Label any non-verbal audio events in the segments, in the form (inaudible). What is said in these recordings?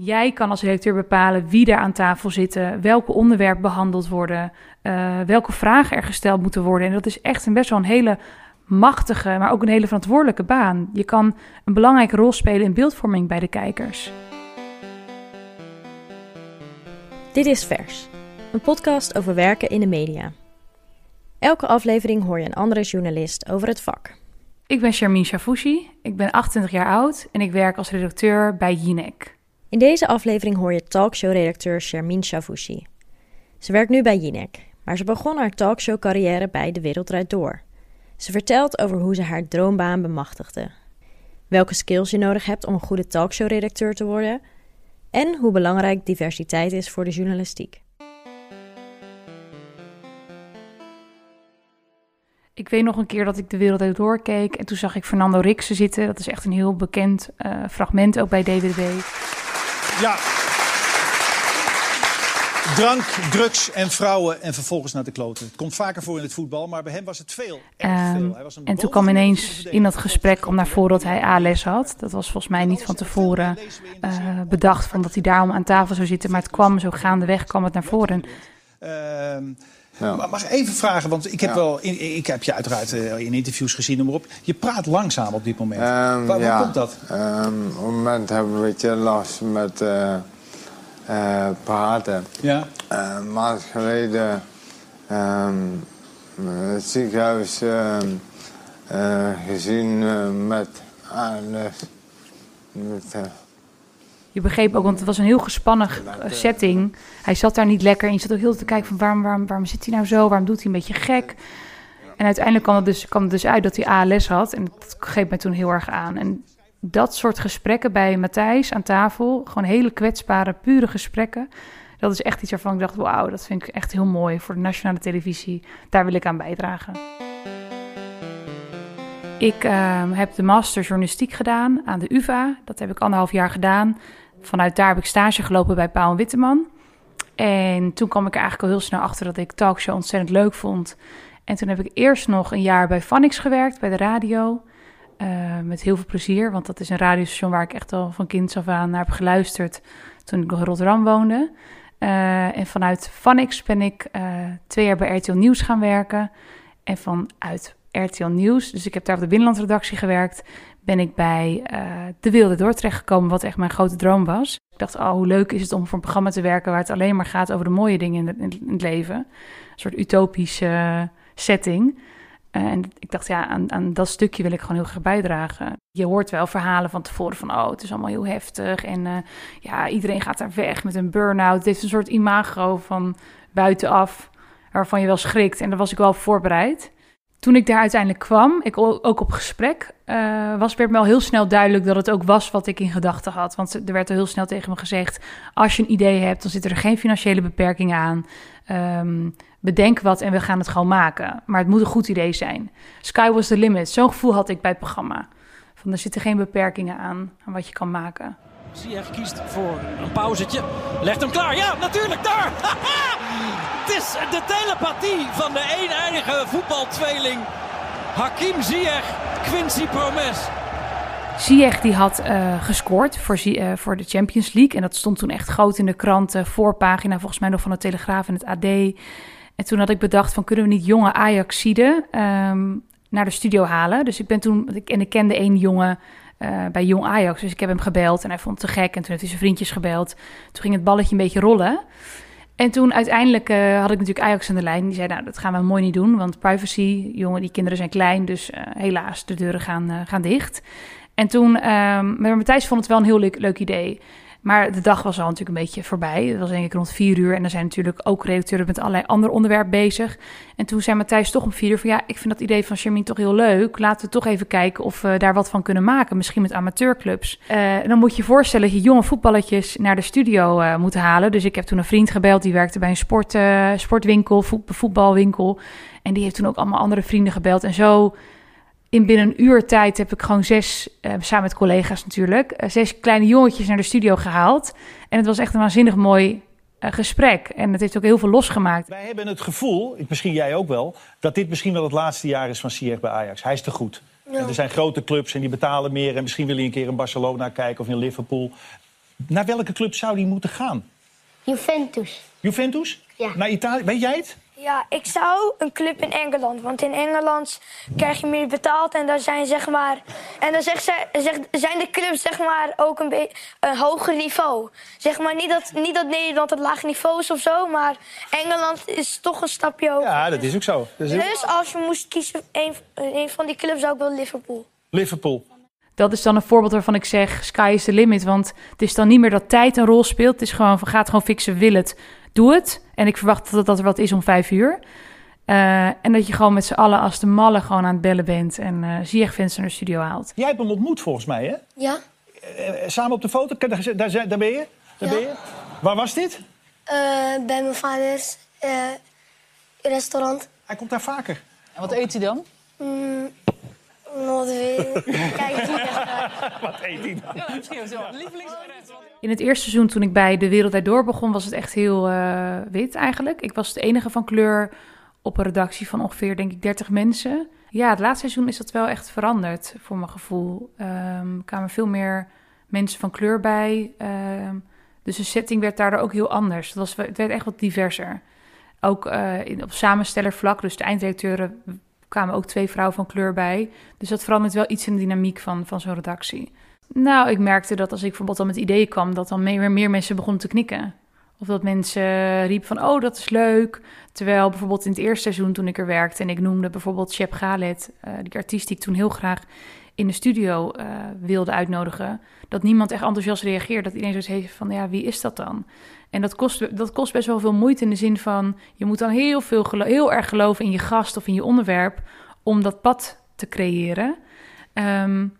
Jij kan als redacteur bepalen wie er aan tafel zitten, welke onderwerpen behandeld worden, uh, welke vragen er gesteld moeten worden. En dat is echt een best wel een hele machtige, maar ook een hele verantwoordelijke baan. Je kan een belangrijke rol spelen in beeldvorming bij de kijkers. Dit is Vers, een podcast over werken in de media. Elke aflevering hoor je een andere journalist over het vak. Ik ben Charmine Chavouchi, ik ben 28 jaar oud en ik werk als redacteur bij Jinek. In deze aflevering hoor je talkshow-redacteur Charmine Chavouchi. Ze werkt nu bij Jinek, maar ze begon haar talkshow-carrière bij De Wereld Draait Door. Ze vertelt over hoe ze haar droombaan bemachtigde. Welke skills je nodig hebt om een goede talkshow-redacteur te worden. En hoe belangrijk diversiteit is voor de journalistiek. Ik weet nog een keer dat ik de wereld doorkeek en toen zag ik Fernando Rixen zitten. Dat is echt een heel bekend uh, fragment ook bij DWDW. Ja. Drank, drugs en vrouwen en vervolgens naar de kloten. Het komt vaker voor in het voetbal, maar bij hem was het veel. Erg veel. Hij was een en toen kwam ineens in dat gesprek om naar voren dat hij ALS had. Dat was volgens mij niet van tevoren uh, bedacht van dat hij daarom aan tafel zou zitten. Maar het kwam zo gaandeweg, kwam het naar voren. Uh, ja. Mag ik even vragen, want ik heb, wel, ik heb je uiteraard eh, in interviews gezien, maar op. Je praat langzaam op dit moment. Um, Waar, ja. komt dat? Um, op het moment hebben we een beetje last met uh, uh, praten. Ja. een maand geleden um, het ziekenhuis gezien met ALS. Met, je begreep ook, want het was een heel gespannen setting. Hij zat daar niet lekker en je zat ook heel te kijken van waarom, waarom, waarom zit hij nou zo? Waarom doet hij een beetje gek? En uiteindelijk kwam het dus, kwam het dus uit dat hij ALS had. En dat greep mij toen heel erg aan. En dat soort gesprekken bij Matthijs aan tafel, gewoon hele kwetsbare, pure gesprekken. Dat is echt iets waarvan ik dacht, wauw, dat vind ik echt heel mooi voor de nationale televisie. Daar wil ik aan bijdragen. Ik uh, heb de master journalistiek gedaan aan de UvA. Dat heb ik anderhalf jaar gedaan. Vanuit daar heb ik stage gelopen bij Paul Witteman. En toen kwam ik er eigenlijk al heel snel achter dat ik talkshow ontzettend leuk vond. En toen heb ik eerst nog een jaar bij Vanix gewerkt, bij de radio. Uh, met heel veel plezier, want dat is een radiostation waar ik echt al van kinds af aan naar heb geluisterd toen ik nog in Rotterdam woonde. Uh, en vanuit Vanix ben ik uh, twee jaar bij RTL Nieuws gaan werken. En vanuit RTL Nieuws, dus ik heb daar op de binnenlandredactie gewerkt, ben ik bij uh, De Wilde Dordrecht gekomen, wat echt mijn grote droom was. Ik dacht, oh, hoe leuk is het om voor een programma te werken waar het alleen maar gaat over de mooie dingen in, het leven. Een soort utopische setting. Uh, en ik dacht, ja, aan, aan, dat stukje wil ik gewoon heel graag bijdragen. Je hoort wel verhalen van tevoren van, oh, het is allemaal heel heftig. En uh, ja, iedereen gaat daar weg met een burn-out. Het heeft een soort imago van buitenaf, waarvan je wel schrikt. En daar was ik wel voorbereid toen ik daar uiteindelijk kwam, ik ook op gesprek, uh, was, werd me al heel snel duidelijk dat het ook was wat ik in gedachten had. Want er werd al heel snel tegen me gezegd: als je een idee hebt, dan zitten er geen financiële beperkingen aan. Um, bedenk wat en we gaan het gewoon maken. Maar het moet een goed idee zijn. Sky was the limit. Zo'n gevoel had ik bij het programma. Van er zitten geen beperkingen aan aan wat je kan maken. Ziyech kiest voor een pauzetje. Legt hem klaar. Ja, natuurlijk daar. (laughs) Het is de telepathie van de eeneindige voetbaltweeling. Hakim Ziyech, Quincy Promes. Ziyech die had uh, gescoord voor, uh, voor de Champions League. En dat stond toen echt groot in de kranten. Voorpagina volgens mij nog van de Telegraaf en het AD. En toen had ik bedacht van kunnen we niet jonge Ajaxiden um, naar de studio halen. Dus ik ben toen, en ik kende één jongen uh, bij Jong Ajax. Dus ik heb hem gebeld en hij vond het te gek. En toen heeft hij zijn vriendjes gebeld. Toen ging het balletje een beetje rollen. En toen uiteindelijk uh, had ik natuurlijk Ajax aan de lijn. Die zei, nou, dat gaan we mooi niet doen. Want privacy, jongen, die kinderen zijn klein. Dus uh, helaas, de deuren gaan, gaan dicht. En toen, um, maar Matthijs vond het wel een heel leuk idee. Maar de dag was al natuurlijk een beetje voorbij. Het was denk ik rond vier uur. En er zijn natuurlijk ook redacteuren met allerlei andere onderwerpen bezig. En toen zei Matthijs toch om vier uur van... ja, ik vind dat idee van Charmine toch heel leuk. Laten we toch even kijken of we daar wat van kunnen maken. Misschien met amateurclubs. Uh, dan moet je voorstellen dat je jonge voetballetjes naar de studio uh, moet halen. Dus ik heb toen een vriend gebeld. Die werkte bij een sport, uh, sportwinkel, voetbalwinkel. En die heeft toen ook allemaal andere vrienden gebeld. En zo in binnen een uur tijd heb ik gewoon zes, uh, samen met collega's natuurlijk, uh, zes kleine jongetjes naar de studio gehaald. En het was echt een waanzinnig mooi uh, gesprek. En het heeft ook heel veel losgemaakt. Wij hebben het gevoel, misschien jij ook wel, dat dit misschien wel het laatste jaar is van Ziyech bij Ajax. Hij is te goed. Ja. er zijn grote clubs en die betalen meer. En misschien wil hij een keer in Barcelona kijken of in Liverpool. Naar welke club zou die moeten gaan? Juventus. Juventus? Ja. Naar Italië? Weet jij het? Ja, ik zou een club in Engeland. Want in Engeland krijg je meer betaald. En daar zijn zeg maar. En dan zijn de clubs zeg maar ook een, beetje een hoger niveau. Zeg maar niet dat, niet dat Nederland het laag niveau is of zo. Maar Engeland is toch een stapje hoger. Ja, dat is ook zo. Dus, dus als je moest kiezen, een, een van die clubs zou ik wel Liverpool. Liverpool. Dat is dan een voorbeeld waarvan ik zeg, sky is the limit. Want het is dan niet meer dat tijd een rol speelt. Het is gewoon, gaat gewoon fixen, wil het, doe het. En ik verwacht dat, dat er wat is om vijf uur. Uh, en dat je gewoon met z'n allen als de malle gewoon aan het bellen bent. En uh, zie je naar de studio haalt. Jij hebt hem ontmoet volgens mij, hè? Ja. Uh, samen op de foto? Daar, daar, daar ben je? Daar ja. ben je? Waar was dit? bij mijn vaders restaurant. Hij komt daar vaker. En wat eet hij dan? Mm, Wat weet Kijk, (laughs) Wat eet hij dan? Ja, misschien zo. Lievelingsgerecht. In het eerste seizoen, toen ik bij De Wereld Door begon, was het echt heel uh, wit eigenlijk. Ik was de enige van kleur op een redactie van ongeveer, denk ik, 30 mensen. Ja, het laatste seizoen is dat wel echt veranderd, voor mijn gevoel. Um, er kwamen veel meer mensen van kleur bij. Um, dus de setting werd daardoor ook heel anders. Het, was, het werd echt wat diverser. Ook uh, in, op samenstellervlak, dus de eindredacteuren kwamen ook twee vrouwen van kleur bij. Dus dat verandert wel iets in de dynamiek van, van zo'n redactie. Nou, ik merkte dat als ik bijvoorbeeld dan met ideeën kwam, dat dan meer, meer mensen begonnen te knikken. Of dat mensen riepen van, oh, dat is leuk. Terwijl bijvoorbeeld in het eerste seizoen toen ik er werkte... en ik noemde bijvoorbeeld Shep Galet, uh, die artiest die ik toen heel graag in de studio uh, wilde uitnodigen... dat niemand echt enthousiast reageerde. Dat iedereen zoiets heeft van, ja, wie is dat dan? En dat kost, dat kost best wel veel moeite in de zin van... je moet dan heel, veel heel erg geloven in je gast of in je onderwerp... om dat pad te creëren... Um,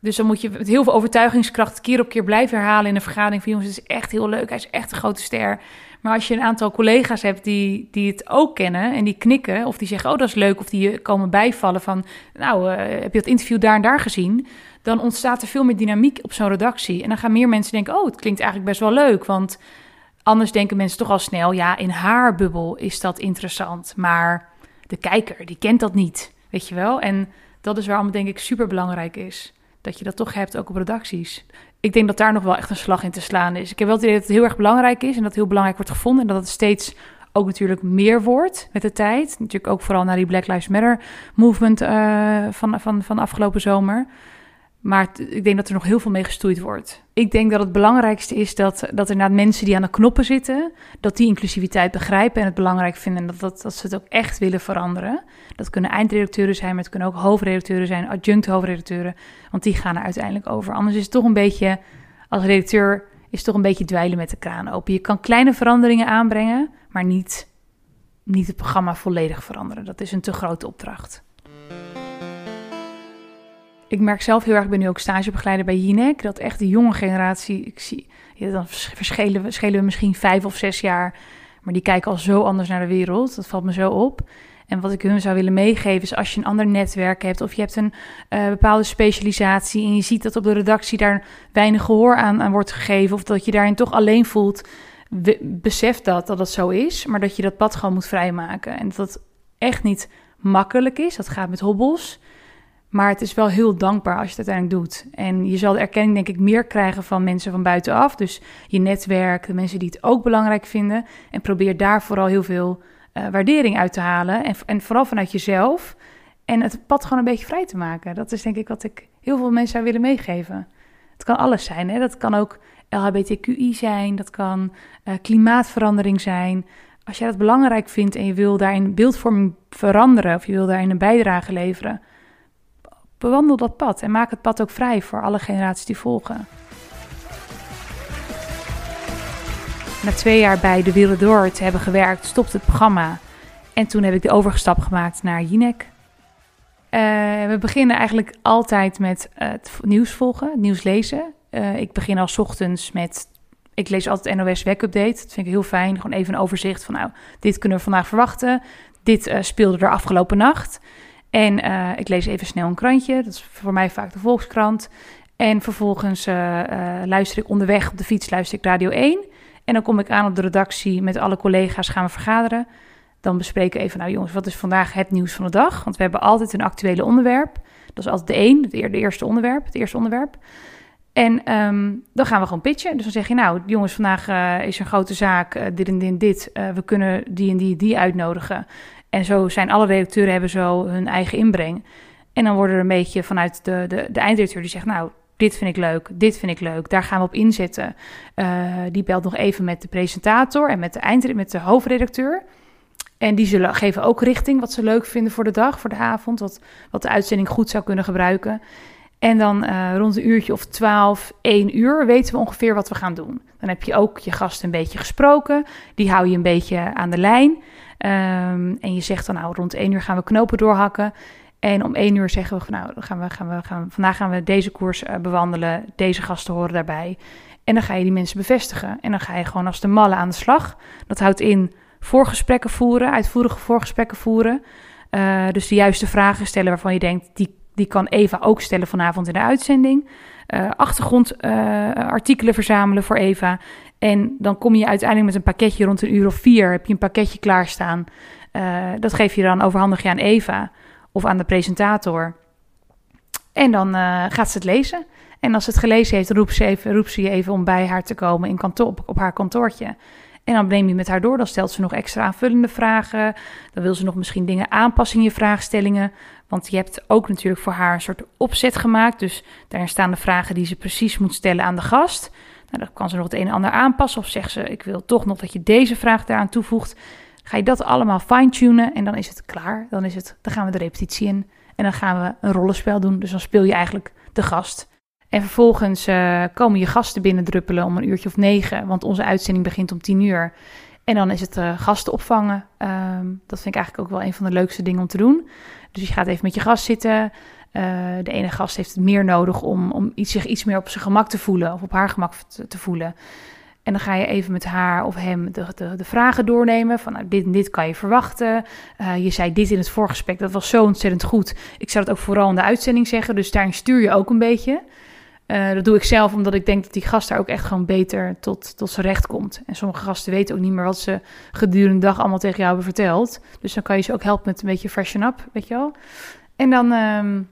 dus dan moet je met heel veel overtuigingskracht keer op keer blijven herhalen in een vergadering van jongens, het is echt heel leuk, hij is echt een grote ster. Maar als je een aantal collega's hebt die, die het ook kennen en die knikken of die zeggen, oh dat is leuk, of die komen bijvallen van, nou uh, heb je dat interview daar en daar gezien, dan ontstaat er veel meer dynamiek op zo'n redactie. En dan gaan meer mensen denken, oh het klinkt eigenlijk best wel leuk, want anders denken mensen toch al snel, ja in haar bubbel is dat interessant, maar de kijker die kent dat niet, weet je wel. En dat is waarom het denk ik super belangrijk is dat je dat toch hebt ook op redacties. Ik denk dat daar nog wel echt een slag in te slaan is. Ik heb wel het idee dat het heel erg belangrijk is en dat het heel belangrijk wordt gevonden. En dat het steeds ook natuurlijk meer wordt met de tijd. Natuurlijk ook vooral naar die Black Lives Matter movement uh, van, van, van afgelopen zomer. Maar ik denk dat er nog heel veel mee gestoeid wordt. Ik denk dat het belangrijkste is dat, dat er naar mensen die aan de knoppen zitten, dat die inclusiviteit begrijpen en het belangrijk vinden. En dat, dat, dat ze het ook echt willen veranderen. Dat kunnen eindredacteuren zijn, maar het kunnen ook hoofdredacteuren zijn, adjunct hoofdredacteuren. Want die gaan er uiteindelijk over. Anders is het toch een beetje, als redacteur, is het toch een beetje dweilen met de kraan open. Je kan kleine veranderingen aanbrengen, maar niet, niet het programma volledig veranderen. Dat is een te grote opdracht. Ik merk zelf heel erg, ik ben nu ook stagebegeleider bij Jinek, dat echt de jonge generatie, ik zie, ja, dan verschillen we, schelen we misschien vijf of zes jaar, maar die kijken al zo anders naar de wereld. Dat valt me zo op. En wat ik hun zou willen meegeven is als je een ander netwerk hebt of je hebt een uh, bepaalde specialisatie en je ziet dat op de redactie daar weinig gehoor aan, aan wordt gegeven of dat je daarin toch alleen voelt, besef dat dat dat zo is, maar dat je dat pad gewoon moet vrijmaken. En dat het echt niet makkelijk is, dat gaat met hobbels. Maar het is wel heel dankbaar als je het uiteindelijk doet. En je zal de erkenning, denk ik, meer krijgen van mensen van buitenaf. Dus je netwerk, de mensen die het ook belangrijk vinden. En probeer daar vooral heel veel uh, waardering uit te halen. En, en vooral vanuit jezelf. En het pad gewoon een beetje vrij te maken. Dat is denk ik wat ik heel veel mensen zou willen meegeven. Het kan alles zijn. Hè? Dat kan ook LHBTQI zijn. Dat kan uh, klimaatverandering zijn. Als jij dat belangrijk vindt en je wil daarin beeldvorming veranderen. Of je wil daarin een bijdrage leveren bewandel dat pad en maak het pad ook vrij voor alle generaties die volgen. Na twee jaar bij De Wereld Door te hebben gewerkt, stopte het programma. En toen heb ik de overgestap gemaakt naar Jinek. Uh, we beginnen eigenlijk altijd met het nieuws volgen, het nieuws lezen. Uh, ik begin al ochtends met. Ik lees altijd NOS Week Update. Dat vind ik heel fijn. Gewoon even een overzicht van, nou, dit kunnen we vandaag verwachten. Dit speelde er afgelopen nacht. En uh, ik lees even snel een krantje. Dat is voor mij vaak de Volkskrant. En vervolgens uh, uh, luister ik onderweg op de fiets, luister ik Radio 1. En dan kom ik aan op de redactie met alle collega's, gaan we vergaderen. Dan bespreken we even, nou jongens, wat is vandaag het nieuws van de dag? Want we hebben altijd een actuele onderwerp. Dat is altijd de één, het eerste onderwerp, het eerste onderwerp. En ehm, dan gaan we gewoon pitchen. Dus dan zeg je, nou, jongens, vandaag is een grote zaak, dit en dit, dit. We kunnen die en die, die uitnodigen. En zo zijn alle redacteuren hebben zo hun eigen inbreng. En dan worden er een beetje vanuit de, de, de eindredacteur die zegt, nou, dit vind ik leuk, dit vind ik leuk, daar gaan we op inzetten. die belt nog even met de presentator en met de, eind, met de hoofdredacteur. En die zullen geven ook richting wat ze leuk vinden voor de dag, voor de avond, wat, wat de uitzending goed zou kunnen gebruiken. En dan uh, rond een uurtje of 12, 1 uur weten we ongeveer wat we gaan doen. Dan heb je ook je gast een beetje gesproken. Die hou je een beetje aan de lijn. Um, en je zegt dan nou rond 1 uur gaan we knopen doorhakken. En om 1 uur zeggen we nou gaan we, gaan we, gaan vandaag gaan we deze koers uh, bewandelen. Deze gasten horen daarbij. En dan ga je die mensen bevestigen. En dan ga je gewoon als de malle aan de slag. Dat houdt in voorgesprekken voeren, uitvoerige voorgesprekken voeren. Uh, dus de juiste vragen stellen waarvan je denkt, die die kan Eva ook stellen vanavond in de uitzending. Uh, achtergrondartikelen verzamelen voor Eva. En dan kom je uiteindelijk met een pakketje rond een uur of vier. Heb je een pakketje klaarstaan. Uh, dat geef je dan overhandig je aan Eva of aan de presentator. En dan gaat ze het lezen. En als ze het gelezen heeft, roept ze, even, roept ze je even om bij haar te komen in kantoor, op, op haar kantoortje. En dan neem je met haar door. Dan stelt ze nog extra aanvullende vragen. Dan wil ze nog misschien dingen aanpassen in je vraagstellingen. Want je hebt ook natuurlijk voor haar een soort opzet gemaakt. Dus daarin staan de vragen die ze precies moet stellen aan de gast. Nou, dan kan ze nog het een en ander aanpassen. Of zegt ze, ik wil toch nog dat je deze vraag daaraan toevoegt. Ga je dat allemaal fine-tunen en dan is het klaar. Dan, is het, dan gaan we de repetitie in. En dan gaan we een rollenspel doen. Dus dan speel je eigenlijk de gast. En vervolgens uh, komen je gasten binnendruppelen om een uurtje of negen. Want onze uitzending begint om tien uur. En dan is het uh, gasten opvangen. Um, dat vind ik eigenlijk ook wel een van de leukste dingen om te doen. Dus je gaat even met je gast zitten. Uh, de ene gast heeft het meer nodig om, om iets, zich iets meer op zijn gemak te voelen. Of op haar gemak te, voelen. En dan ga je even met haar of hem de, de, de vragen doornemen. Van nou, dit en dit kan je verwachten. Uh, je zei dit in het voorgesprek, dat was zo ontzettend goed. Ik zou het ook vooral in de uitzending zeggen. Dus daarin stuur je ook een beetje. Uh, dat doe ik zelf omdat ik denk dat die gast daar ook echt gewoon beter tot, tot zijn recht komt. En sommige gasten weten ook niet meer wat ze gedurende de dag allemaal tegen jou hebben verteld. Dus dan kan je ze ook helpen met een beetje freshen up, weet je wel. En dan, um,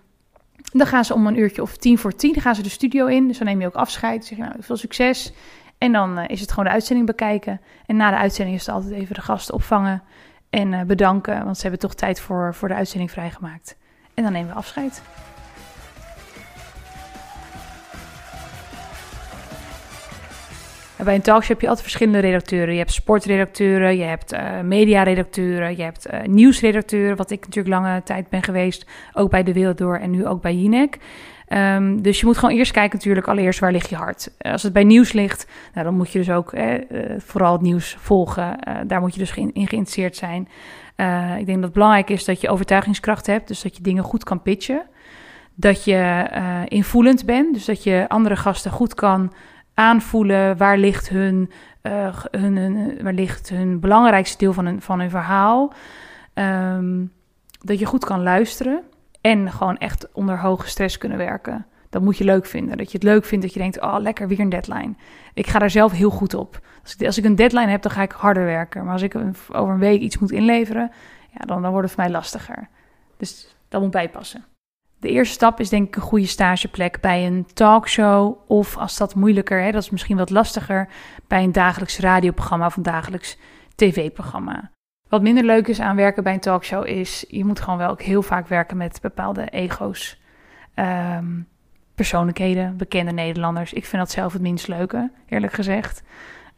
dan gaan ze om een uurtje of tien voor tien gaan ze de studio in. Dus dan neem je ook afscheid. Zeg nou, veel succes. En dan uh, is het gewoon de uitzending bekijken. En na de uitzending is het altijd even de gasten opvangen en uh, bedanken. Want ze hebben toch tijd voor, voor de uitzending vrijgemaakt. En dan nemen we afscheid. Bij een talkshow heb je altijd verschillende redacteuren. Je hebt sportredacteuren, je hebt uh, mediaredacteuren, je hebt uh, nieuwsredacteuren, wat ik natuurlijk lange tijd ben geweest, ook bij De Wereld Door en nu ook bij Jinek. Um, dus je moet gewoon eerst kijken natuurlijk allereerst waar ligt je hart. Als het bij nieuws ligt, nou, dan moet je dus ook eh, vooral het nieuws volgen. Uh, daar moet je dus in, geïnteresseerd zijn. Uh, ik denk dat het belangrijk is dat je overtuigingskracht hebt, dus dat je dingen goed kan pitchen. Dat je invoelend bent, dus dat je andere gasten goed kan aanvoelen waar ligt hun, uh, hun, hun, waar ligt hun belangrijkste deel van hun, van hun verhaal. Um, dat je goed kan luisteren en gewoon echt onder hoge stress kunnen werken. Dat moet je leuk vinden. Dat je het leuk vindt dat je denkt, oh lekker weer een deadline. Ik ga daar zelf heel goed op. Als ik, als ik een deadline heb, dan ga ik harder werken. Maar als ik over een week iets moet inleveren, ja, dan, dan wordt het voor mij lastiger. Dus dat moet bijpassen. De eerste stap is denk ik een goede stageplek bij een talkshow. Of als dat moeilijker, hè, dat is misschien wat lastiger, bij een dagelijks radioprogramma of een dagelijks tv-programma. Wat minder leuk is aan werken bij een talkshow is, je moet gewoon wel ook heel vaak werken met bepaalde ego's. Um, persoonlijkheden, bekende Nederlanders. Ik vind dat zelf het minst leuke, eerlijk gezegd.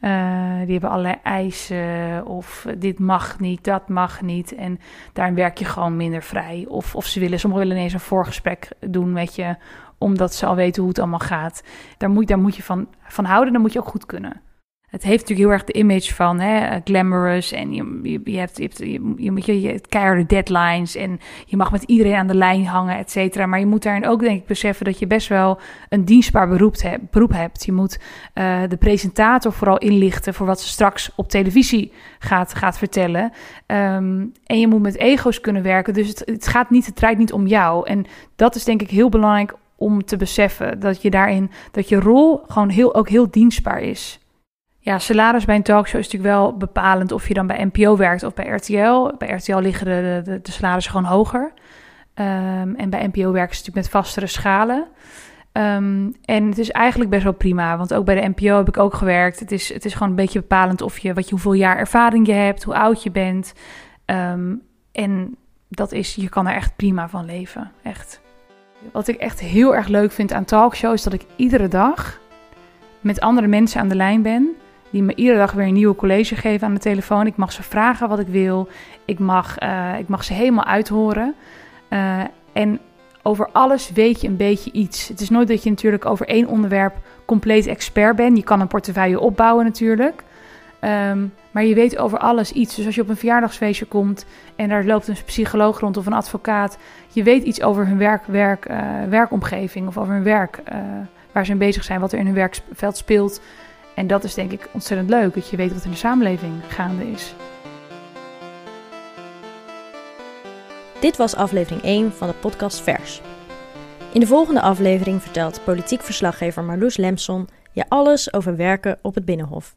Uh, die hebben allerlei eisen of dit mag niet, dat mag niet. En daarin werk je gewoon minder vrij. Of, of ze willen, sommigen willen ineens een voorgesprek doen met je, omdat ze al weten hoe het allemaal gaat. Daar moet, daar moet je van, van houden, dan moet je ook goed kunnen het heeft natuurlijk heel erg de image van hè, glamorous en je, je, je hebt, je, hebt, je, je, je, keiharde deadlines en je mag met iedereen aan de lijn hangen, et cetera. Maar je moet daarin ook denk ik beseffen dat je best wel een dienstbaar beroep, hebt. Je moet uh, de presentator vooral inlichten voor wat ze straks op televisie gaat, gaat vertellen. Um, en je moet met ego's kunnen werken, dus het, het gaat niet, het draait niet om jou. En dat is denk ik heel belangrijk om te beseffen dat je daarin, dat je rol gewoon heel, ook heel dienstbaar is. Ja, salaris bij een talkshow is natuurlijk wel bepalend of je dan bij NPO werkt of bij RTL. Bij RTL liggen de, de, de salarissen gewoon hoger. Um, en bij NPO werken ze natuurlijk met vastere schalen. Ehm, en het is eigenlijk best wel prima, want ook bij de NPO heb ik ook gewerkt. Het is, het is gewoon een beetje bepalend of je, wat je, hoeveel jaar ervaring je hebt, hoe oud je bent. Ehm, en dat is, je kan er echt prima van leven, echt. Wat ik echt heel erg leuk vind aan talkshows, is dat ik iedere dag met andere mensen aan de lijn ben. Die me iedere dag weer een nieuwe college geven aan de telefoon. Ik mag ze vragen wat ik wil. Ik mag, uh, ik mag ze helemaal uithoren. Uh, en over alles weet je een beetje iets. Het is nooit dat je natuurlijk over één onderwerp compleet expert bent. Je kan een portefeuille opbouwen natuurlijk. Um, maar je weet over alles iets. Dus als je op een verjaardagsfeestje komt en daar loopt een psycholoog rond of een advocaat, je weet iets over hun werk, werk, uh, werkomgeving of over hun werk, waar ze mee bezig zijn, wat er in hun werkveld speelt. En dat is denk ik ontzettend leuk, dat je weet wat in de samenleving gaande is. Dit was aflevering 1 van de podcast Vers. In de volgende aflevering vertelt politiek verslaggever Marloes Lemson je alles over werken op het Binnenhof.